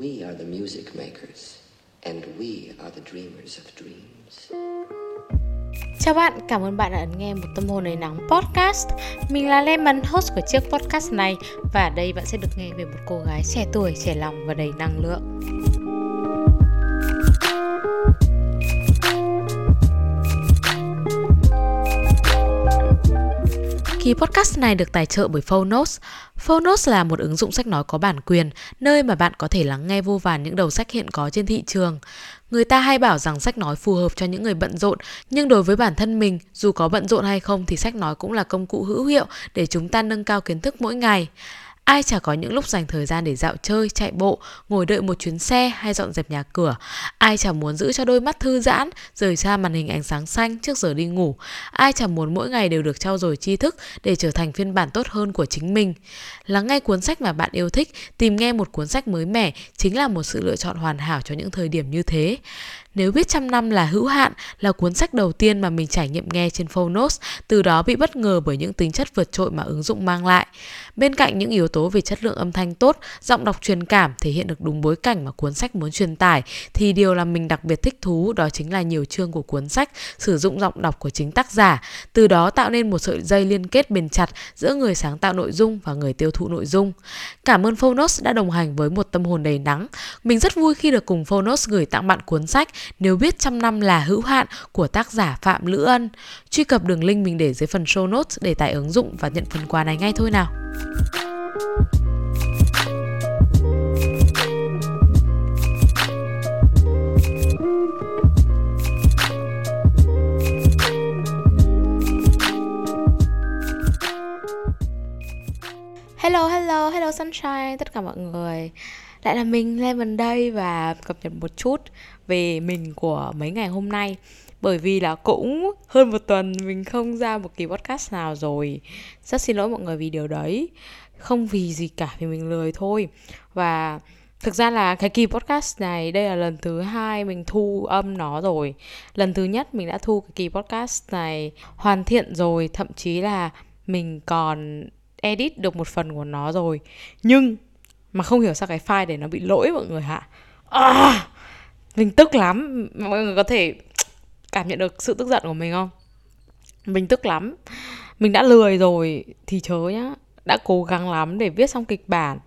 We are the music makers, and we are the dreamers of dreams. Chào bạn, cảm ơn bạn đã ấn nghe một tâm hồn đầy nắng podcast. Mình là Lemon, host của chiếc podcast này và đây bạn sẽ được nghe về một cô gái trẻ tuổi, trẻ lòng và đầy năng lượng. Thì podcast này được tài trợ bởi Phonos. Phonos là một ứng dụng sách nói có bản quyền, nơi mà bạn có thể lắng nghe vô vàn những đầu sách hiện có trên thị trường. Người ta hay bảo rằng sách nói phù hợp cho những người bận rộn, nhưng đối với bản thân mình, dù có bận rộn hay không thì sách nói cũng là công cụ hữu hiệu để chúng ta nâng cao kiến thức mỗi ngày. Ai chả có những lúc dành thời gian để dạo chơi, chạy bộ, ngồi đợi một chuyến xe hay dọn dẹp nhà cửa. Ai chả muốn giữ cho đôi mắt thư giãn, rời xa màn hình ánh sáng xanh trước giờ đi ngủ. Ai chả muốn mỗi ngày đều được trau dồi tri thức để trở thành phiên bản tốt hơn của chính mình. Lắng nghe cuốn sách mà bạn yêu thích, tìm nghe một cuốn sách mới mẻ chính là một sự lựa chọn hoàn hảo cho những thời điểm như thế. Nếu biết trăm năm là hữu hạn là cuốn sách đầu tiên mà mình trải nghiệm nghe trên Phonos, từ đó bị bất ngờ bởi những tính chất vượt trội mà ứng dụng mang lại. Bên cạnh những yếu tố về chất lượng âm thanh tốt, giọng đọc truyền cảm thể hiện được đúng bối cảnh mà cuốn sách muốn truyền tải, thì điều làm mình đặc biệt thích thú đó chính là nhiều chương của cuốn sách sử dụng giọng đọc của chính tác giả, từ đó tạo nên một sợi dây liên kết bền chặt giữa người sáng tạo nội dung và người tiêu thụ nội dung. Cảm ơn Phonos đã đồng hành với một tâm hồn đầy nắng. Mình rất vui khi được cùng Phonos gửi tặng bạn cuốn sách nếu biết trăm năm là hữu hạn của tác giả Phạm Lữ Ân. Truy cập đường link mình để dưới phần show notes để tải ứng dụng và nhận phần quà này ngay thôi nào. Hello, hello, hello Sunshine, tất cả mọi người Lại là mình Lemon đây và cập nhật một chút về mình của mấy ngày hôm nay. Bởi vì là cũng hơn một tuần mình không ra một kỳ podcast nào rồi. Rất xin lỗi mọi người vì điều đấy. Không vì gì cả vì mình lười thôi. Và Thực ra là cái kỳ podcast này đây là lần thứ hai mình thu âm nó rồi. Lần thứ nhất mình đã thu cái kỳ podcast này hoàn thiện rồi Thậm chí là mình còn edit được một phần của nó rồi. Nhưng mà không hiểu sao cái file để nó bị lỗi mọi người hạ à, mình tức lắm. Mọi người có thể cảm nhận được sự tức giận của mình không? Mình tức lắm. Mình đã lười rồi thì chớ nhá. Đã cố gắng lắm để viết xong kịch bản,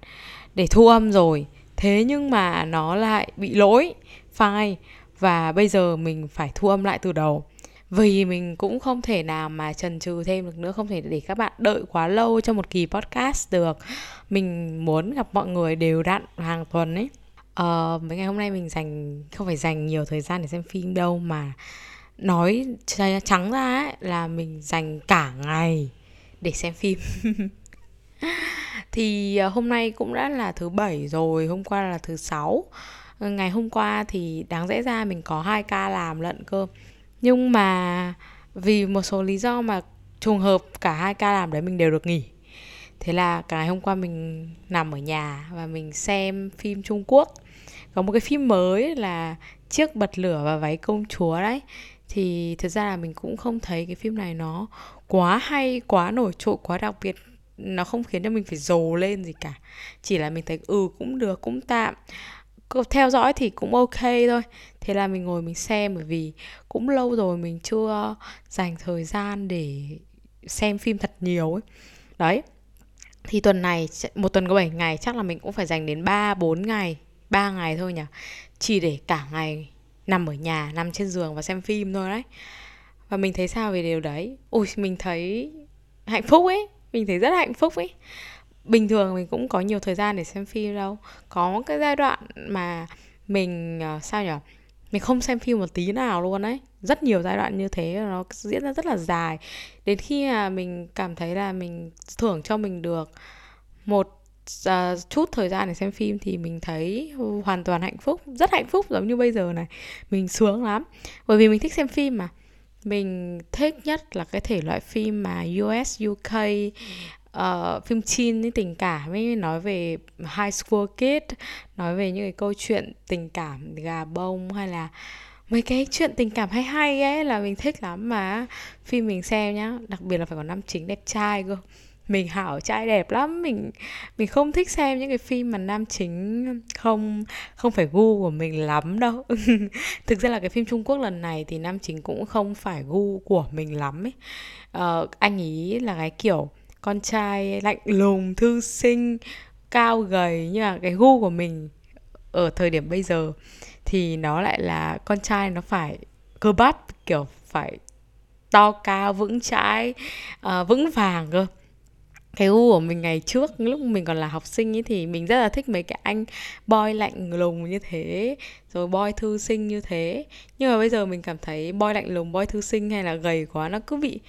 để thu âm rồi. Thế nhưng mà nó lại bị lỗi file và bây giờ mình phải thu âm lại từ đầu. Vì mình cũng không thể nào mà trần trừ thêm được nữa, không thể để các bạn đợi quá lâu cho một kỳ podcast được. Mình muốn gặp mọi người đều đặn, hàng tuần ấy uh, mấy ngày hôm nay mình dành không phải dành nhiều thời gian để xem phim đâu mà nói trắng ra ấy, là mình dành cả ngày để xem phim. Thì uh, hôm nay cũng đã là thứ bảy rồi hôm qua là thứ sáu. Ờ, ngày hôm qua thì đáng lẽ ra mình có hai ca làm lận cơ. Nhưng mà vì một số lý do mà trùng hợp cả hai ca làm đấy mình đều được nghỉ. Thế là cả ngày hôm qua mình nằm ở nhà và mình xem phim trung quốc có một cái phim mới là chiếc bật lửa và váy công chúa đấy. Thì thực ra là mình cũng không thấy cái phim này nó quá hay, quá nổi trội, quá đặc biệt. Nó không khiến cho mình phải dồ lên gì cả. Chỉ là mình thấy ừ cũng được, cũng tạm. Theo dõi thì cũng ok thôi. Thế là mình ngồi mình xem, bởi vì cũng lâu rồi mình chưa dành thời gian để xem phim thật nhiều ấy. Đấy. Thì tuần này, một tuần có 7 ngày, chắc là mình cũng phải dành đến 3 4 ngày. 3 ngày thôi nhỉ? Chỉ để cả ngày nằm ở nhà, nằm trên giường và xem phim thôi đấy. Và mình thấy sao về điều đấy? Ui mình thấy hạnh phúc ấy. Mình thấy rất hạnh phúc ấy. Bình thường mình cũng có nhiều thời gian để xem phim đâu. Có cái giai đoạn mà mình ờ, sao nhỉ? Mình không xem phim một tí nào luôn đấy rất nhiều giai đoạn như thế, nó diễn ra rất là dài. Đến khi mà mình cảm thấy là mình thưởng cho mình được một uh, chút thời gian để xem phim thì mình thấy hoàn toàn hạnh phúc rất hạnh phúc giống như bây giờ này. Mình sướng lắm. Bởi vì mình thích xem phim mà. Mình thích nhất là cái thể loại phim mà US UK uh, ờ, phim teen tình cảm ấy. Nói về high school kid nói về những cái câu chuyện tình cảm gà bông hay là mấy cái chuyện tình cảm hay hay ấy là mình thích lắm mà. Phim mình xem nhá đặc biệt là phải có nam chính đẹp trai cơ mình hảo trai đẹp lắm mình mình không thích xem những cái phim mà nam chính không không phải gu của mình lắm đâu. Thực ra là cái phim Trung Quốc lần này thì nam chính cũng không phải gu của mình lắm ấy. Ờ, anh ý là cái kiểu con trai lạnh lùng thư sinh cao gầy nhưng mà cái gu của mình ở thời điểm bây giờ thì nó lại là con trai nó phải cơ bắp kiểu phải to cao vững chãi uh, vững vàng cơ cái gu của mình ngày trước, lúc mình còn là học sinh ấy thì mình rất là thích mấy cái anh boy lạnh lùng như thế, rồi boy thư sinh như thế. Nhưng mà bây giờ mình cảm thấy boy lạnh lùng, boy thư sinh hay là gầy quá, nó cứ bị,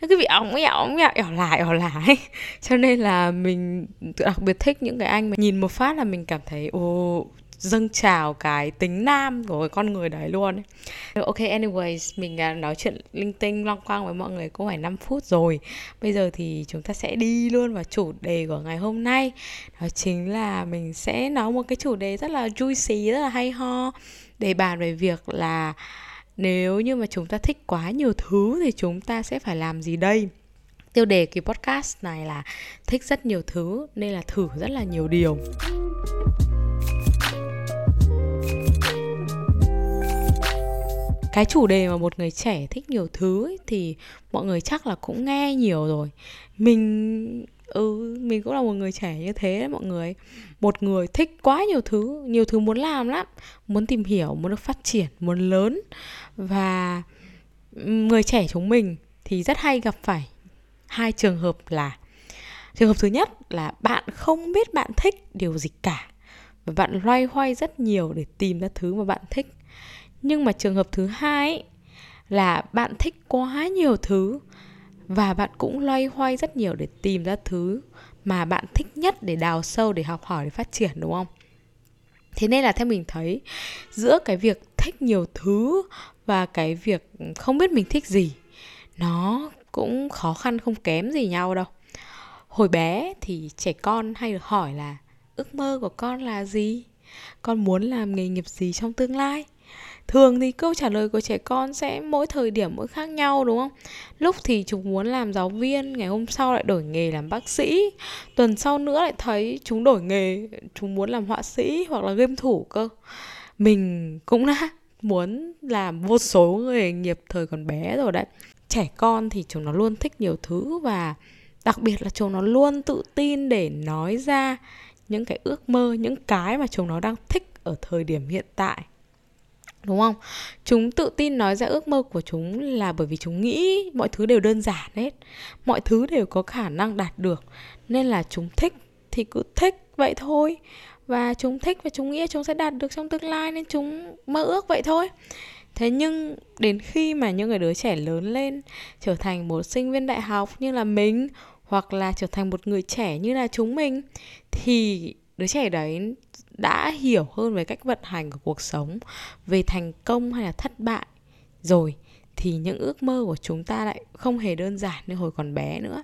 nó cứ bị ống ẻo ống ẻo ẻo lại ẻo lại cho nên là mình đặc biệt thích những cái anh mà nhìn một phát là mình cảm thấy, ồ dâng trào cái tính nam của cái con người đấy luôn ấy. Ok, anyways, mình à, nói chuyện linh tinh long quang với mọi người cũng phải 5 phút rồi. Bây giờ thì chúng ta sẽ đi luôn vào chủ đề của ngày hôm nay. Đó chính là mình sẽ nói một cái chủ đề rất là juicy, rất là hay ho để bàn về việc là nếu như mà chúng ta thích quá nhiều thứ thì chúng ta sẽ phải làm gì đây? tiêu đề cái podcast này là thích rất nhiều thứ nên là thử rất là nhiều điều cái chủ đề mà một người trẻ thích nhiều thứ ấy, thì mọi người chắc là cũng nghe nhiều rồi. Mình ừ mình cũng là một người trẻ như thế đấy mọi người một người thích quá nhiều thứ nhiều thứ muốn làm lắm muốn tìm hiểu muốn được phát triển muốn lớn. Và ừ, người trẻ chúng mình thì rất hay gặp phải hai trường hợp là trường hợp thứ nhất là bạn không biết bạn thích điều gì cả. Và bạn loay hoay rất nhiều để tìm ra thứ mà bạn thích nhưng mà trường hợp thứ hai là bạn thích quá nhiều thứ và bạn cũng loay hoay rất nhiều để tìm ra thứ mà bạn thích nhất để đào sâu, để học hỏi, để phát triển, đúng không? Thế nên là theo mình thấy, giữa cái việc thích nhiều thứ và cái việc không biết mình thích gì, nó cũng khó khăn không kém gì nhau đâu. Hồi bé thì trẻ con hay được hỏi là ước mơ của con là gì? Con muốn làm nghề nghiệp gì trong tương lai? Thường thì câu trả lời của trẻ con sẽ mỗi thời điểm mỗi khác nhau, đúng không? Lúc thì chúng muốn làm giáo viên, ngày hôm sau lại đổi nghề làm bác sĩ. Tuần sau nữa lại thấy chúng đổi nghề chúng muốn làm họa sĩ hoặc là game thủ cơ. Mình cũng đã muốn làm vô số nghề nghiệp thời còn bé rồi đấy. Trẻ con thì chúng nó luôn thích nhiều thứ và đặc biệt là chúng nó luôn tự tin để nói ra những cái ước mơ, những cái mà chúng nó đang thích ở thời điểm hiện tại đúng không? Chúng tự tin nói ra ước mơ của chúng là bởi vì chúng nghĩ mọi thứ đều đơn giản hết. Mọi thứ đều có khả năng đạt được. Nên là chúng thích thì cứ thích vậy thôi. Và chúng thích và chúng nghĩ chúng sẽ đạt được trong tương lai nên chúng mơ ước vậy thôi. Thế nhưng đến khi mà những người đứa trẻ lớn lên, trở thành một sinh viên đại học như là mình hoặc là trở thành một người trẻ như là chúng mình, thì đứa trẻ đấy đã hiểu hơn về cách vận hành của cuộc sống, về thành công hay là thất bại rồi, thì những ước mơ của chúng ta lại không hề đơn giản như hồi còn bé nữa.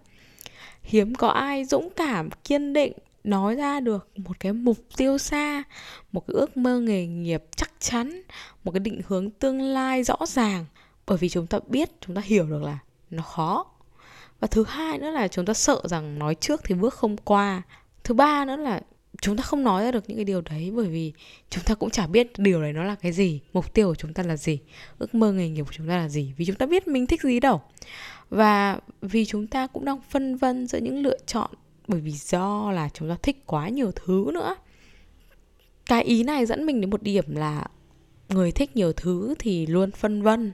Hiếm có ai dũng cảm, kiên định nói ra được một cái mục tiêu xa, một cái ước mơ nghề nghiệp chắc chắn, một cái định hướng tương lai rõ ràng. Bởi vì chúng ta biết, chúng ta hiểu được là nó khó. Và thứ hai nữa là chúng ta sợ rằng nói trước thì bước không qua. Thứ ba nữa là chúng ta không nói ra được những cái điều đấy bởi vì chúng ta cũng chả biết điều đấy nó là cái gì, mục tiêu của chúng ta là gì, ước mơ nghề nghiệp của chúng ta là gì, vì chúng ta biết mình thích gì đâu. Và vì chúng ta cũng đang phân vân giữa những lựa chọn bởi vì do là chúng ta thích quá nhiều thứ nữa. Cái ý này dẫn mình đến một điểm là người thích nhiều thứ thì luôn phân vân.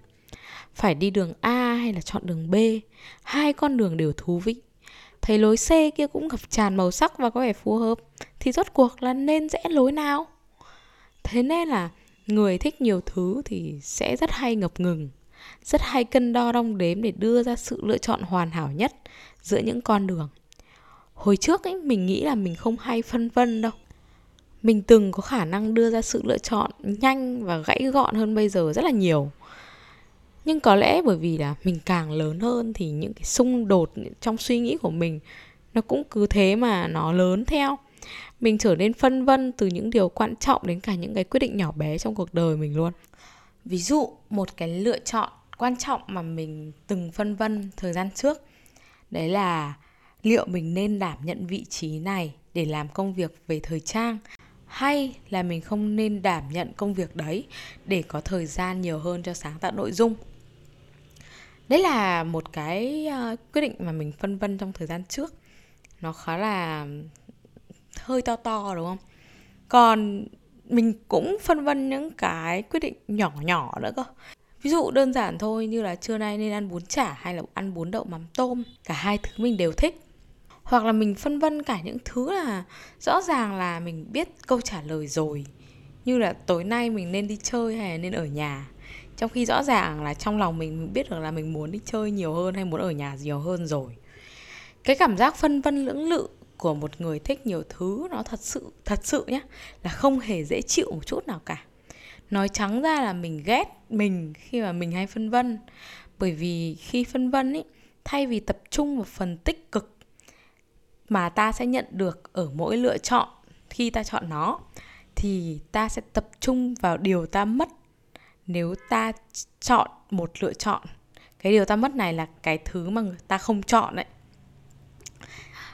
Phải đi đường a hay là chọn đường b, hai con đường đều thú vị thấy lối C kia cũng ngập tràn màu sắc và có vẻ phù hợp, thì rốt cuộc là nên rẽ lối nào? Thế nên là người thích nhiều thứ thì sẽ rất hay ngập ngừng, rất hay cân đo đong đếm để đưa ra sự lựa chọn hoàn hảo nhất giữa những con đường. Hồi trước ấy, mình nghĩ là mình không hay phân vân đâu. Mình từng có khả năng đưa ra sự lựa chọn nhanh và gãy gọn hơn bây giờ rất là nhiều nhưng có lẽ bởi vì là mình càng lớn hơn thì những cái xung đột trong suy nghĩ của mình nó cũng cứ thế mà nó lớn theo. Mình trở nên phân vân từ những điều quan trọng đến cả những cái quyết định nhỏ bé trong cuộc đời mình luôn. Ví dụ, một cái lựa chọn quan trọng mà mình từng phân vân thời gian trước, đấy là liệu mình nên đảm nhận vị trí này để làm công việc về thời trang, hay là mình không nên đảm nhận công việc đấy để có thời gian nhiều hơn cho sáng tạo nội dung đấy là một cái ờ, quyết định mà mình phân vân trong thời gian trước. Nó khá là hơi to to, đúng không? Còn mình cũng phân vân những cái quyết định nhỏ nhỏ nữa cơ. Ví dụ đơn giản thôi, như là trưa nay nên ăn bún chả hay là ăn bún đậu mắm tôm, cả hai thứ mình đều thích. Hoặc là mình phân vân cả những thứ là rõ ràng là mình biết câu trả lời rồi. Như là tối nay mình nên đi chơi hay là nên ở nhà trong khi rõ ràng là trong lòng mình biết được là mình muốn đi chơi nhiều hơn hay muốn ở nhà nhiều hơn rồi. Cái cảm giác phân vân lưỡng lự của một người thích nhiều thứ nó thật sự thật sự nhé là không hề dễ chịu một chút nào cả. Nói trắng ra là mình ghét mình khi mà mình hay phân vân. Bởi vì khi phân vân ấy thay vì tập trung vào phần tích cực mà ta sẽ nhận được ở mỗi lựa chọn khi ta chọn nó, thì ta sẽ tập trung vào điều ta mất nếu ta chọn một lựa chọn, cái điều ta mất này là cái thứ mà ta không chọn đấy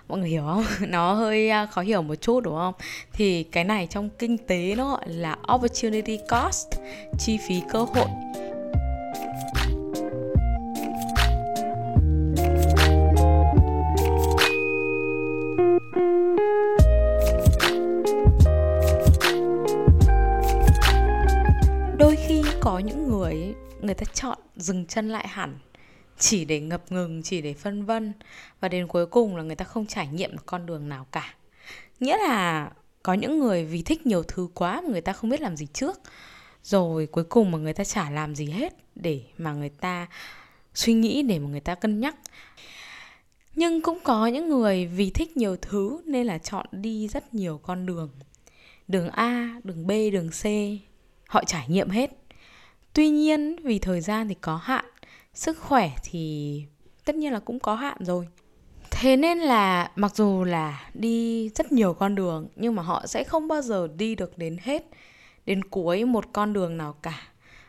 mọi người hiểu không? Nó hơi à, khó hiểu một chút, đúng không? Thì cái này trong kinh tế nó gọi là opportunity cost, chi phí cơ hội. Có những người người ta chọn dừng chân lại hẳn, chỉ để ngập ngừng, chỉ để phân vân, và đến cuối cùng là người ta không trải nghiệm được con đường nào cả. Nghĩa là có những người vì thích nhiều thứ quá mà người ta không biết làm gì trước, rồi cuối cùng mà người ta chả làm gì hết để mà người ta suy nghĩ, để mà người ta cân nhắc. Nhưng cũng có những người vì thích nhiều thứ nên là chọn đi rất nhiều con đường. Đường a, đường b, đường c, họ trải nghiệm hết tuy nhiên, vì thời gian thì có hạn, sức khỏe thì tất nhiên là cũng có hạn rồi. Thế nên là mặc dù là đi rất nhiều con đường, nhưng mà họ sẽ không bao giờ đi được đến hết, đến cuối một con đường nào cả.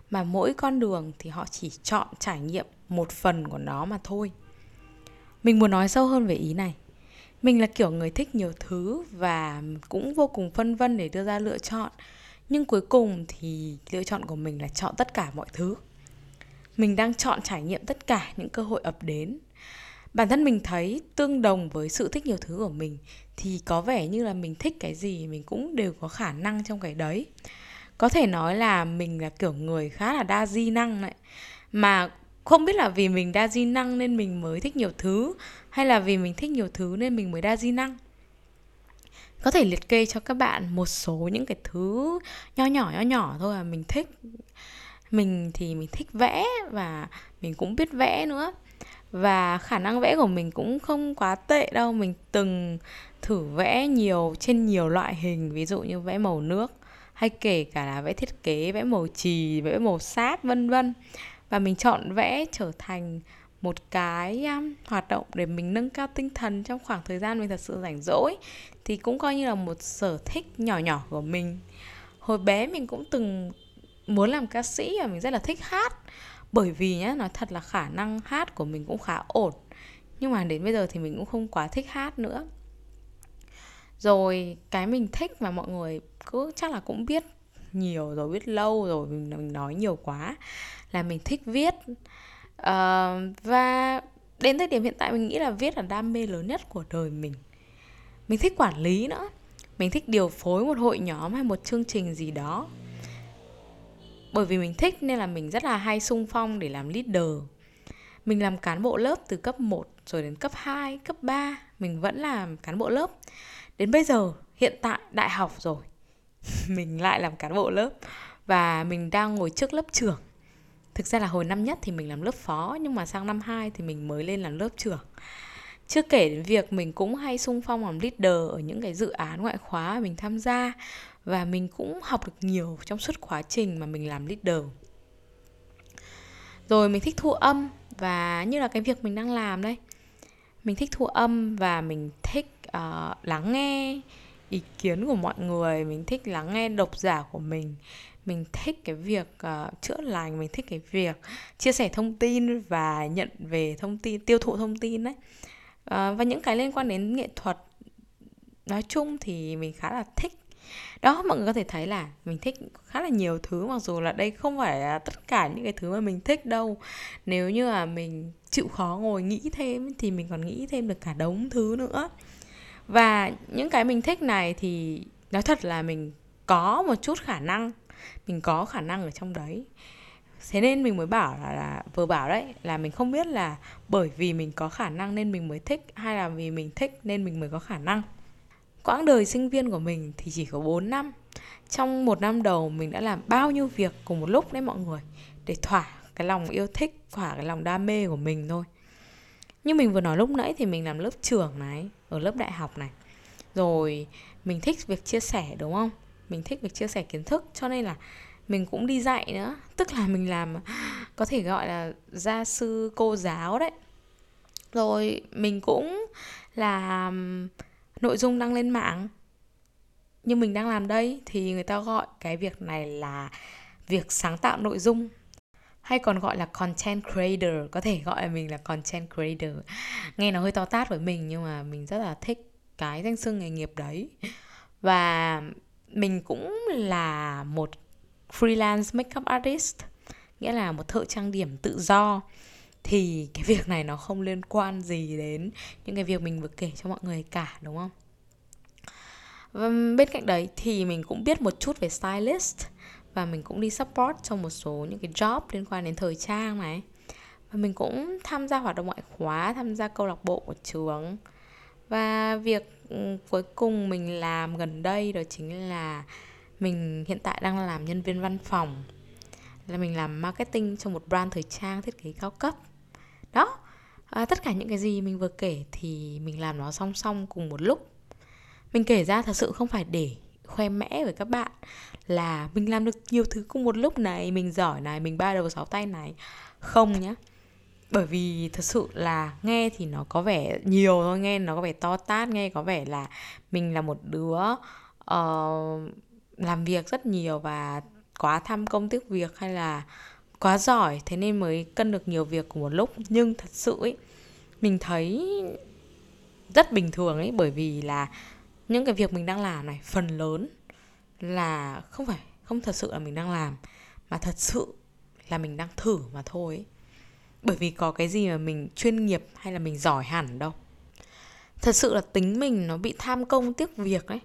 Mà mỗi con đường thì họ chỉ chọn trải nghiệm một phần của nó mà thôi. Mình muốn nói sâu hơn về ý này. Mình là kiểu người thích nhiều thứ và cũng vô cùng phân vân để đưa ra lựa chọn nhưng cuối cùng thì lựa chọn của mình là chọn tất cả mọi thứ. Mình đang chọn trải nghiệm tất cả những cơ hội ập đến. Bản thân mình thấy tương đồng với sự thích nhiều thứ của mình thì có vẻ như là mình thích cái gì mình cũng đều có khả năng trong cái đấy. Có thể nói là mình là kiểu người khá là đa di năng đấy mà không biết là vì mình đa di năng nên mình mới thích nhiều thứ, hay là vì mình thích nhiều thứ nên mình mới đa di năng? Có thể liệt kê cho các bạn một số những cái thứ nho nhỏ nho nhỏ thôi là mình thích. Mình thì mình thích vẽ và mình cũng biết vẽ nữa. Và khả năng vẽ của mình cũng không quá tệ đâu. Mình từng thử vẽ nhiều, trên nhiều loại hình, ví dụ như vẽ màu nước, hay kể cả là vẽ thiết kế, vẽ màu chì, vẽ màu sáp, vân vân. Và mình chọn vẽ trở thành một cái um, hoạt động để mình nâng cao tinh thần trong khoảng thời gian mình thật sự rảnh rỗi thì cũng coi như là một sở thích nhỏ nhỏ của mình. Hồi bé mình cũng từng muốn làm ca sĩ và mình rất là thích hát bởi vì nhá nói thật là khả năng hát của mình cũng khá ổn. Nhưng mà đến bây giờ thì mình cũng không quá thích hát nữa. Rồi cái mình thích mà mọi người cứ chắc là cũng biết nhiều rồi biết lâu rồi mình, mình nói nhiều quá là mình thích viết uh, và đến thời điểm hiện tại mình nghĩ là viết là đam mê lớn nhất của đời mình. Mình thích quản lý nữa. Mình thích điều phối một hội nhóm hay một chương trình gì đó. Bởi vì mình thích nên là mình rất là hay sung phong để làm leader. Mình làm cán bộ lớp từ cấp 1 rồi đến cấp 2, cấp 3 Mình vẫn làm cán bộ lớp. Đến bây giờ, hiện tại đại học rồi Mình lại làm cán bộ lớp Và mình đang ngồi trước lớp trưởng. Thực ra là hồi năm nhất thì mình làm lớp phó Nhưng mà sang năm 2 thì mình mới lên làm lớp trưởng. Chưa kể đến việc mình cũng hay sung phong làm leader Ở những cái dự án ngoại khóa mình tham gia và mình cũng học được nhiều trong suốt quá trình mà mình làm leader. Rồi mình thích thu âm và như là cái việc mình đang làm đây. Mình thích thu âm và mình thích uh, lắng nghe ý kiến của mọi người mình thích lắng nghe độc giả của mình mình thích cái việc uh, chữa lành mình thích cái việc chia sẻ thông tin và nhận về thông tin tiêu thụ thông tin đấy uh, ờ, và những cái liên quan đến nghệ thuật nói chung thì mình khá là thích. Đó mọi người có thể thấy là mình thích khá là nhiều thứ mặc dù là đây không phải là tất cả những cái thứ mà mình thích đâu. Nếu như là mình chịu khó ngồi nghĩ thêm thì mình còn nghĩ thêm được cả đống thứ nữa và những cái mình thích này thì nói thật là mình có một chút khả năng mình có khả năng ở trong đấy. Thế nên mình mới bảo là, là vừa bảo đấy là mình không biết là bởi vì mình có khả năng nên mình mới thích hay là vì mình thích nên mình mới có khả năng. Quãng đời sinh viên của mình thì chỉ có 4 năm. Trong một năm đầu mình đã làm bao nhiêu việc cùng một lúc đấy mọi người để thỏa cái lòng yêu thích thỏa cái lòng đam mê của mình thôi như mình vừa nói lúc nãy thì mình làm lớp trưởng này, ở lớp đại học này. Rồi mình thích việc chia sẻ, đúng không? Mình thích việc chia sẻ kiến thức, cho nên là mình cũng đi dạy nữa. Tức là mình làm, có thể gọi là gia sư cô giáo đấy. Rồi mình cũng làm nội dung đăng lên mạng. Như mình đang làm đây thì người ta gọi cái việc này là việc sáng tạo nội dung hay còn gọi là content creator, có thể gọi mình là content creator. Nghe nó hơi to tát với mình nhưng mà mình rất là thích cái danh xưng nghề nghiệp đấy. Và mình cũng là một freelance makeup artist, nghĩa là một thợ trang điểm tự do. Thì cái việc này nó không liên quan gì đến những cái việc mình vừa kể cho mọi người cả, đúng không? Và bên cạnh đấy thì mình cũng biết một chút về stylist và mình cũng đi support trong một số những cái job liên quan đến thời trang này. Và mình cũng tham gia hoạt động ngoại khóa tham gia câu lạc bộ của trường. Và việc ừ, cuối cùng mình làm gần đây đó chính là mình hiện tại đang làm nhân viên văn phòng. Là mình làm marketing cho một brand thời trang thiết kế cao cấp. Đó. À, tất cả những cái gì mình vừa kể thì mình làm nó song song cùng một lúc. Mình kể ra thật sự không phải để khoe mẽ với các bạn là mình làm được nhiều thứ cùng một lúc này mình giỏi này mình ba đầu sáu tay này. Không nhá. Bởi vì thật sự là nghe thì nó có vẻ nhiều thôi nghe nó có vẻ to tát nghe có vẻ là mình là một đứa uh, làm việc rất nhiều và quá tham công tiếc việc hay là quá giỏi thế nên mới cân được nhiều việc cùng một lúc. Nhưng thật sự ấy mình thấy rất bình thường ấy bởi vì là những cái việc mình đang làm này, phần lớn là không phải, không thật sự là mình đang làm, mà thật sự là mình đang thử mà thôi. Bởi vì có cái gì mà mình chuyên nghiệp hay là mình giỏi hẳn đâu. Thật sự là tính mình nó bị tham công tiếc việc ấy.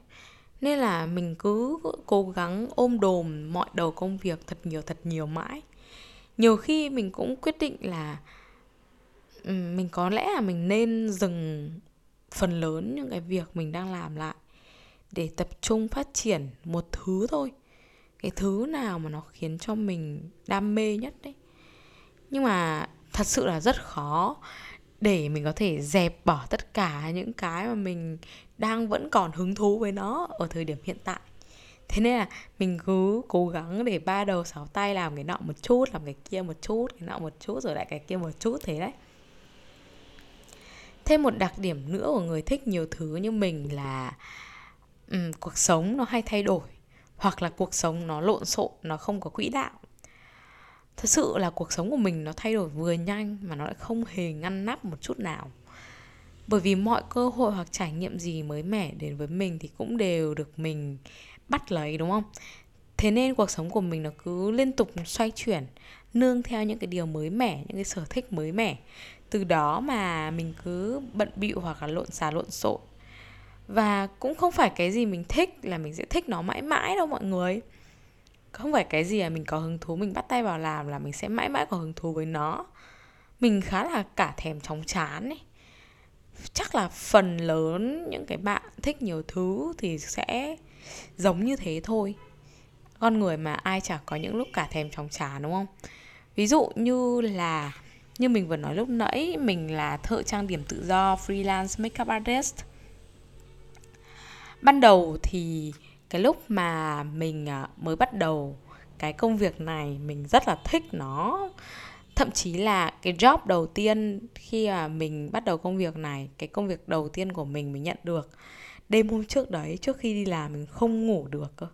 Nên là mình cứ cố gắng ôm đồm mọi đầu công việc thật nhiều thật nhiều mãi. Nhiều khi mình cũng quyết định là ừ, mình có lẽ là mình nên dừng phần lớn những cái việc mình đang làm lại để tập trung phát triển một thứ thôi. Cái thứ nào mà nó khiến cho mình đam mê nhất đấy. Nhưng mà thật sự là rất khó để mình có thể dẹp bỏ tất cả những cái mà mình đang vẫn còn hứng thú với nó ở thời điểm hiện tại. Thế nên là mình cứ cố gắng để ba đầu sáu tay làm cái nọ một chút, làm cái kia một chút, cái nọ một chút, rồi lại cái kia một chút thế đấy thêm một đặc điểm nữa của người thích nhiều thứ như mình là um, cuộc sống nó hay thay đổi hoặc là cuộc sống nó lộn xộn nó không có quỹ đạo. Thật sự là cuộc sống của mình nó thay đổi vừa nhanh mà nó lại không hề ngăn nắp một chút nào. Bởi vì mọi cơ hội hoặc trải nghiệm gì mới mẻ đến với mình thì cũng đều được mình bắt lấy đúng không? Thế nên cuộc sống của mình nó cứ liên tục xoay chuyển nương theo những cái điều mới mẻ những cái sở thích mới mẻ từ đó mà mình cứ bận bịu hoặc là lộn xà lộn xộn. Và cũng không phải cái gì mình thích là mình sẽ thích nó mãi mãi đâu mọi người. Không phải cái gì là mình có hứng thú mình bắt tay vào làm là mình sẽ mãi mãi có hứng thú với nó. Mình khá là cả thèm chóng chán ấy. Chắc là phần lớn những cái bạn thích nhiều thứ thì sẽ giống như thế thôi. Con người mà ai chả có những lúc cả thèm chóng chán, đúng không? Ví dụ như là như mình vừa nói lúc nãy, mình là thợ trang điểm tự do, freelance makeup artist. Ban đầu thì cái lúc mà mình à, mới bắt đầu cái công việc này, mình rất là thích nó. Thậm chí là cái job đầu tiên khi mà mình bắt đầu công việc này, cái công việc đầu tiên của mình mình nhận được. Đêm hôm trước đấy, trước khi đi làm mình không ngủ được cơ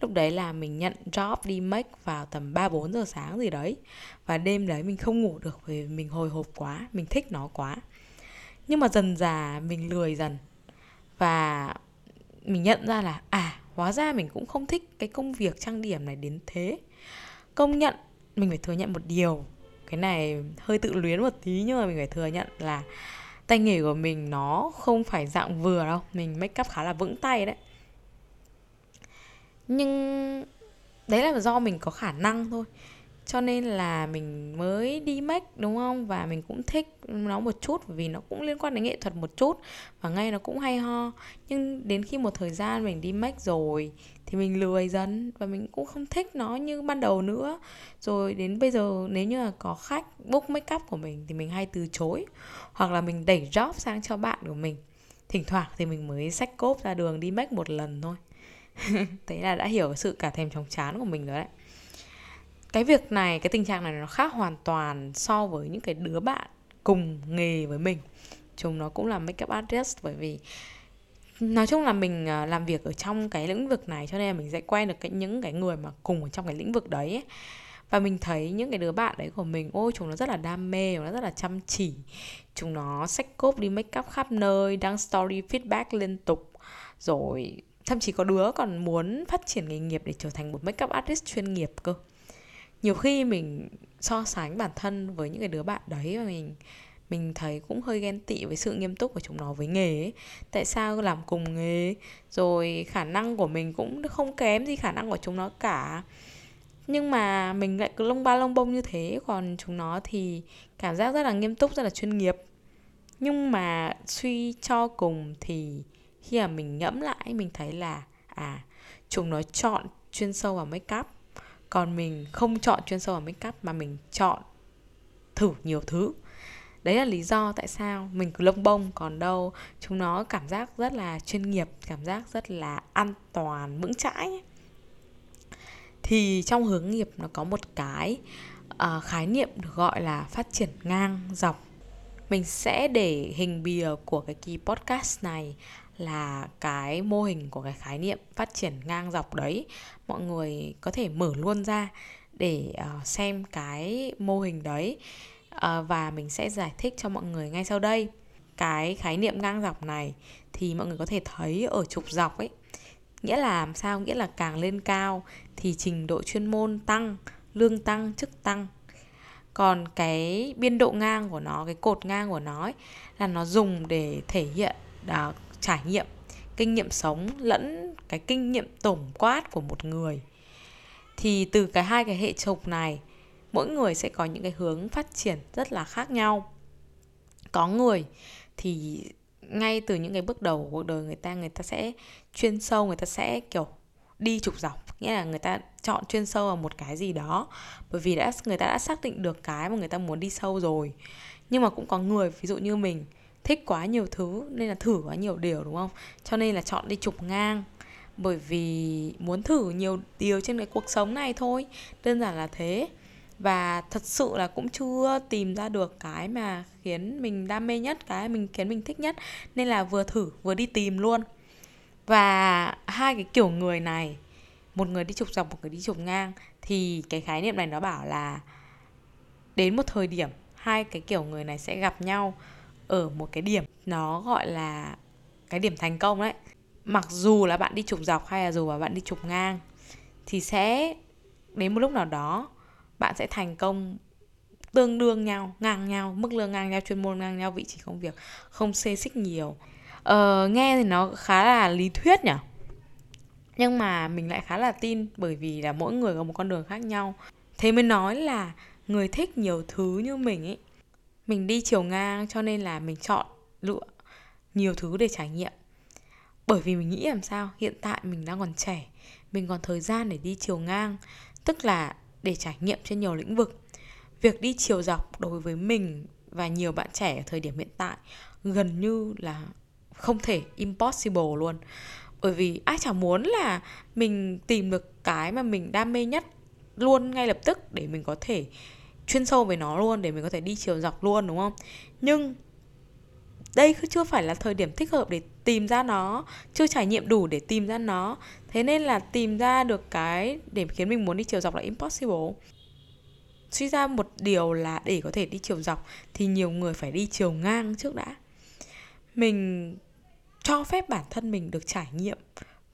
lúc đấy là mình nhận job đi make vào tầm 3 4 giờ sáng gì đấy. Và đêm đấy mình không ngủ được vì mình hồi hộp quá, mình thích nó quá. Nhưng mà dần dà mình lười dần. Và mình nhận ra là à hóa ra mình cũng không thích cái công việc trang điểm này đến thế. Công nhận, mình phải thừa nhận một điều. Cái này hơi tự luyến một tí nhưng mà mình phải thừa nhận là tay nghề của mình nó không phải dạng vừa đâu. Mình make up khá là vững tay đấy nhưng đấy là do mình có khả năng thôi. Cho nên là mình mới đi make, đúng không? Và mình cũng thích nó một chút vì nó cũng liên quan đến nghệ thuật một chút, và ngay nó cũng hay ho. Nhưng đến khi một thời gian mình đi make rồi, thì mình lười dần, và mình cũng không thích nó như ban đầu nữa. Rồi đến bây giờ, nếu như là có khách book make up của mình, thì mình hay từ chối, hoặc là mình đẩy job sang cho bạn của mình. Thỉnh thoảng thì mình mới xách cốp ra đường đi make một lần thôi. thế là đã hiểu sự cả thèm chóng chán của mình rồi đấy. Cái việc này, cái tình trạng này nó khác hoàn toàn so với những cái đứa bạn cùng nghề với mình. Chúng nó cũng là makeup artist bởi vì nói chung là mình à, làm việc ở trong cái lĩnh vực này cho nên là mình sẽ quen được cái những cái người mà cùng ở trong cái lĩnh vực đấy ấy. và mình thấy những cái đứa bạn đấy của mình ôi chúng nó rất là đam mê, chúng nó rất là chăm chỉ. Chúng nó sách cốp đi make up khắp nơi, đăng story, feedback liên tục. Rồi thậm chí có đứa còn muốn phát triển nghề nghiệp để trở thành một make-up artist chuyên nghiệp cơ. Nhiều khi mình so sánh bản thân với những cái đứa bạn đấy và mình mình thấy cũng hơi ghen tị với sự nghiêm túc của chúng nó với nghề ấy. tại sao làm cùng nghề? Rồi khả năng của mình cũng không kém gì khả năng của chúng nó cả. Nhưng mà mình lại cứ lông ba lông bông như thế, còn chúng nó thì cảm giác rất là nghiêm túc, rất là chuyên nghiệp. Nhưng mà suy cho cùng thì khi mà mình ngẫm lại mình thấy là à chúng nó chọn chuyên sâu vào make up. Còn mình không chọn chuyên sâu vào make up mà mình chọn thử nhiều thứ. Đấy là lý do tại sao mình cứ lông bông. Còn đâu chúng nó cảm giác rất là chuyên nghiệp cảm giác rất là an toàn vững chãi. Thì trong hướng nghiệp nó có một cái uh, khái niệm được gọi là phát triển ngang dọc. Mình sẽ để hình bìa của cái kỳ podcast này là cái mô hình của cái khái niệm phát triển ngang dọc đấy. Mọi người có thể mở luôn ra để uh, xem cái mô hình đấy uh, và mình sẽ giải thích cho mọi người ngay sau đây. Cái khái niệm ngang dọc này thì mọi người có thể thấy ở trục dọc ấy. Nghĩa là làm sao? Nghĩa là càng lên cao thì trình độ chuyên môn tăng lương tăng chức tăng. Còn cái biên độ ngang của nó cái cột ngang của nó ấy, là nó dùng để thể hiện đó trải nghiệm, kinh nghiệm sống lẫn cái kinh nghiệm tổng quát của một người. Thì từ cái hai cái hệ trục này, mỗi người sẽ có những cái hướng phát triển rất là khác nhau. Có người thì ngay từ những cái bước đầu của cuộc đời người ta người ta sẽ chuyên sâu, người ta sẽ, kiểu, đi trục dọc. Nghĩa là người ta chọn chuyên sâu vào một cái gì đó. Bởi vì đã, người ta đã xác định được cái mà người ta muốn đi sâu rồi. Nhưng mà cũng có người, ví dụ như mình thích quá nhiều thứ, nên là thử quá nhiều điều, đúng không? Cho nên là chọn đi chụp ngang. Bởi vì muốn thử nhiều điều trên cái cuộc sống này thôi. Đơn giản là thế. Và thật sự là cũng chưa tìm ra được cái mà khiến mình đam mê nhất, cái mình khiến mình thích nhất. Nên là vừa thử, vừa đi tìm luôn. Và hai cái kiểu người này, một người đi chụp dọc, một người đi chụp ngang. Thì cái khái niệm này nó bảo là đến một thời điểm, hai cái kiểu người này sẽ gặp nhau ở một cái điểm nó gọi là cái điểm thành công đấy. Mặc dù là bạn đi trục dọc hay là dù là bạn đi trục ngang thì sẽ đến một lúc nào đó bạn sẽ thành công tương đương nhau ngang nhau mức lương ngang nhau chuyên môn ngang nhau vị trí công việc không xê xích nhiều. Ờ, nghe thì nó khá là lý thuyết nhỉ? Nhưng mà mình lại khá là tin bởi vì là mỗi người có một con đường khác nhau. Thế mới nói là người thích nhiều thứ như mình ấy mình đi chiều ngang cho nên là mình chọn lựa nhiều thứ để trải nghiệm. Bởi vì mình nghĩ làm sao, hiện tại mình đang còn trẻ, mình còn thời gian để đi chiều ngang, tức là để trải nghiệm trên nhiều lĩnh vực. Việc đi chiều dọc đối với mình và nhiều bạn trẻ ở thời điểm hiện tại gần như là không thể impossible luôn. Bởi vì ai chẳng muốn là mình tìm được cái mà mình đam mê nhất luôn ngay lập tức để mình có thể chuyên sâu về nó luôn để mình có thể đi chiều dọc luôn, đúng không? Nhưng đây chưa phải là thời điểm thích hợp để tìm ra nó, chưa trải nghiệm đủ để tìm ra nó. Thế nên là tìm ra được cái để khiến mình muốn đi chiều dọc là impossible. Suy ra một điều là để có thể đi chiều dọc thì nhiều người phải đi chiều ngang trước đã. Mình cho phép bản thân mình được trải nghiệm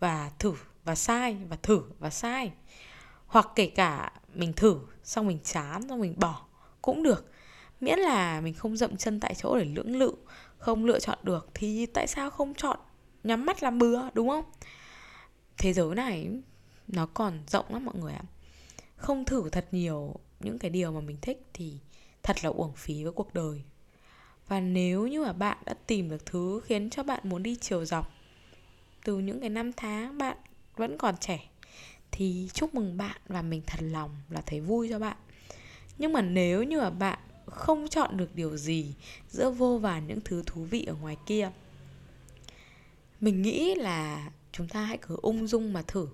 và thử và sai, và thử và sai hoặc kể cả mình thử, xong mình chán, xong mình bỏ, cũng được. Miễn là mình không dậm chân tại chỗ để lưỡng lự, không lựa chọn được, thì tại sao không chọn nhắm mắt làm bừa, đúng không? Thế giới này, nó còn rộng lắm mọi người ạ. Không thử thật nhiều những cái điều mà mình thích thì thật là uổng phí với cuộc đời. Và nếu như mà bạn đã tìm được thứ khiến cho bạn muốn đi chiều dọc, từ những cái năm tháng bạn vẫn còn trẻ thì chúc mừng bạn và mình thật lòng là thấy vui cho bạn. Nhưng mà nếu như mà bạn không chọn được điều gì giữa vô vàn những thứ thú vị ở ngoài kia, mình nghĩ là chúng ta hãy cứ ung dung mà thử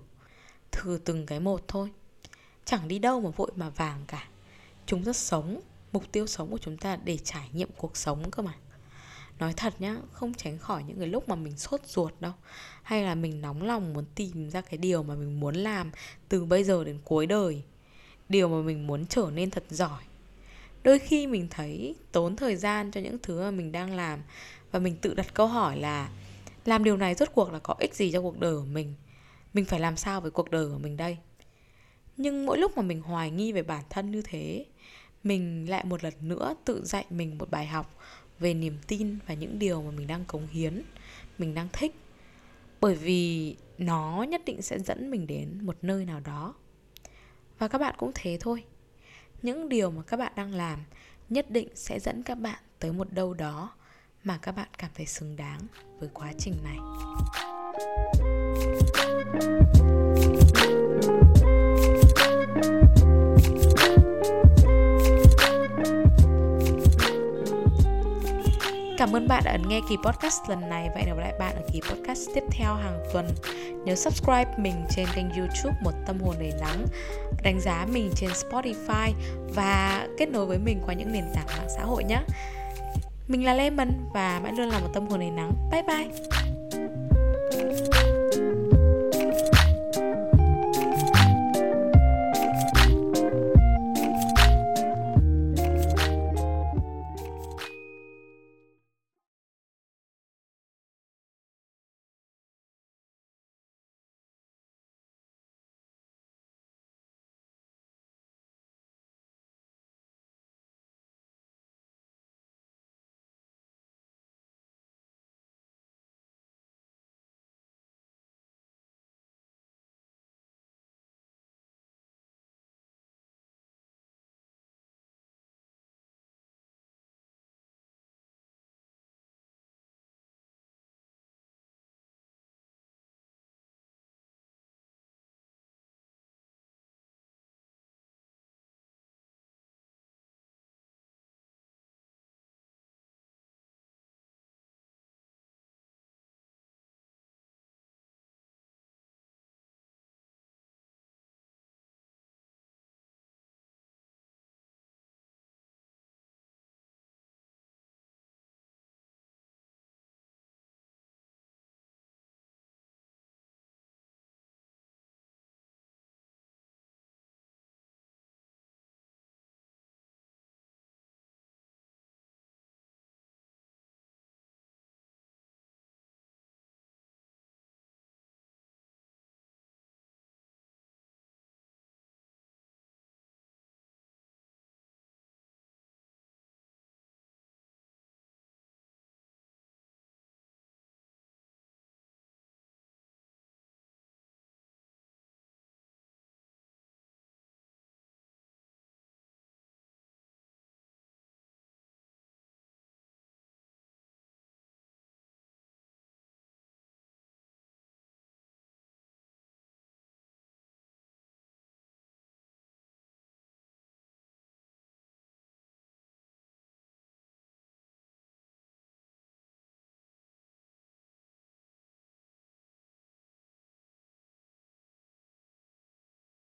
thử từng cái một thôi. Chẳng đi đâu mà vội mà vàng cả. Chúng ta sống, mục tiêu sống của chúng ta để trải nghiệm cuộc sống cơ mà nói thật nhá, không tránh khỏi những cái lúc mà mình sốt ruột đâu. Hay là mình nóng lòng muốn tìm ra cái điều mà mình muốn làm từ bây giờ đến cuối đời. Điều mà mình muốn trở nên thật giỏi. Đôi khi mình thấy tốn thời gian cho những thứ mà mình đang làm và mình tự đặt câu hỏi là làm điều này rốt cuộc là có ích gì cho cuộc đời của mình? Mình phải làm sao với cuộc đời của mình đây? Nhưng mỗi lúc mà mình hoài nghi về bản thân như thế, mình lại một lần nữa tự dạy mình một bài học về niềm tin và những điều mà mình đang cống hiến, mình đang thích. Bởi vì nó nhất định sẽ dẫn mình đến một nơi nào đó. Và các bạn cũng thế thôi. Những điều mà các bạn đang làm nhất định sẽ dẫn các bạn tới một đâu đó mà các bạn cảm thấy xứng đáng với quá trình này. Bạn đã ấn nghe kỳ podcast lần này và hẹn gặp lại bạn ở kỳ podcast tiếp theo hàng tuần. Nhớ subscribe mình trên kênh youtube Một Tâm Hồn Đầy Nắng, đánh giá mình trên Spotify và kết nối với mình qua những nền tảng mạng xã hội nhé. Mình là Lemon và mãi luôn là một tâm hồn đầy nắng. Bye bye!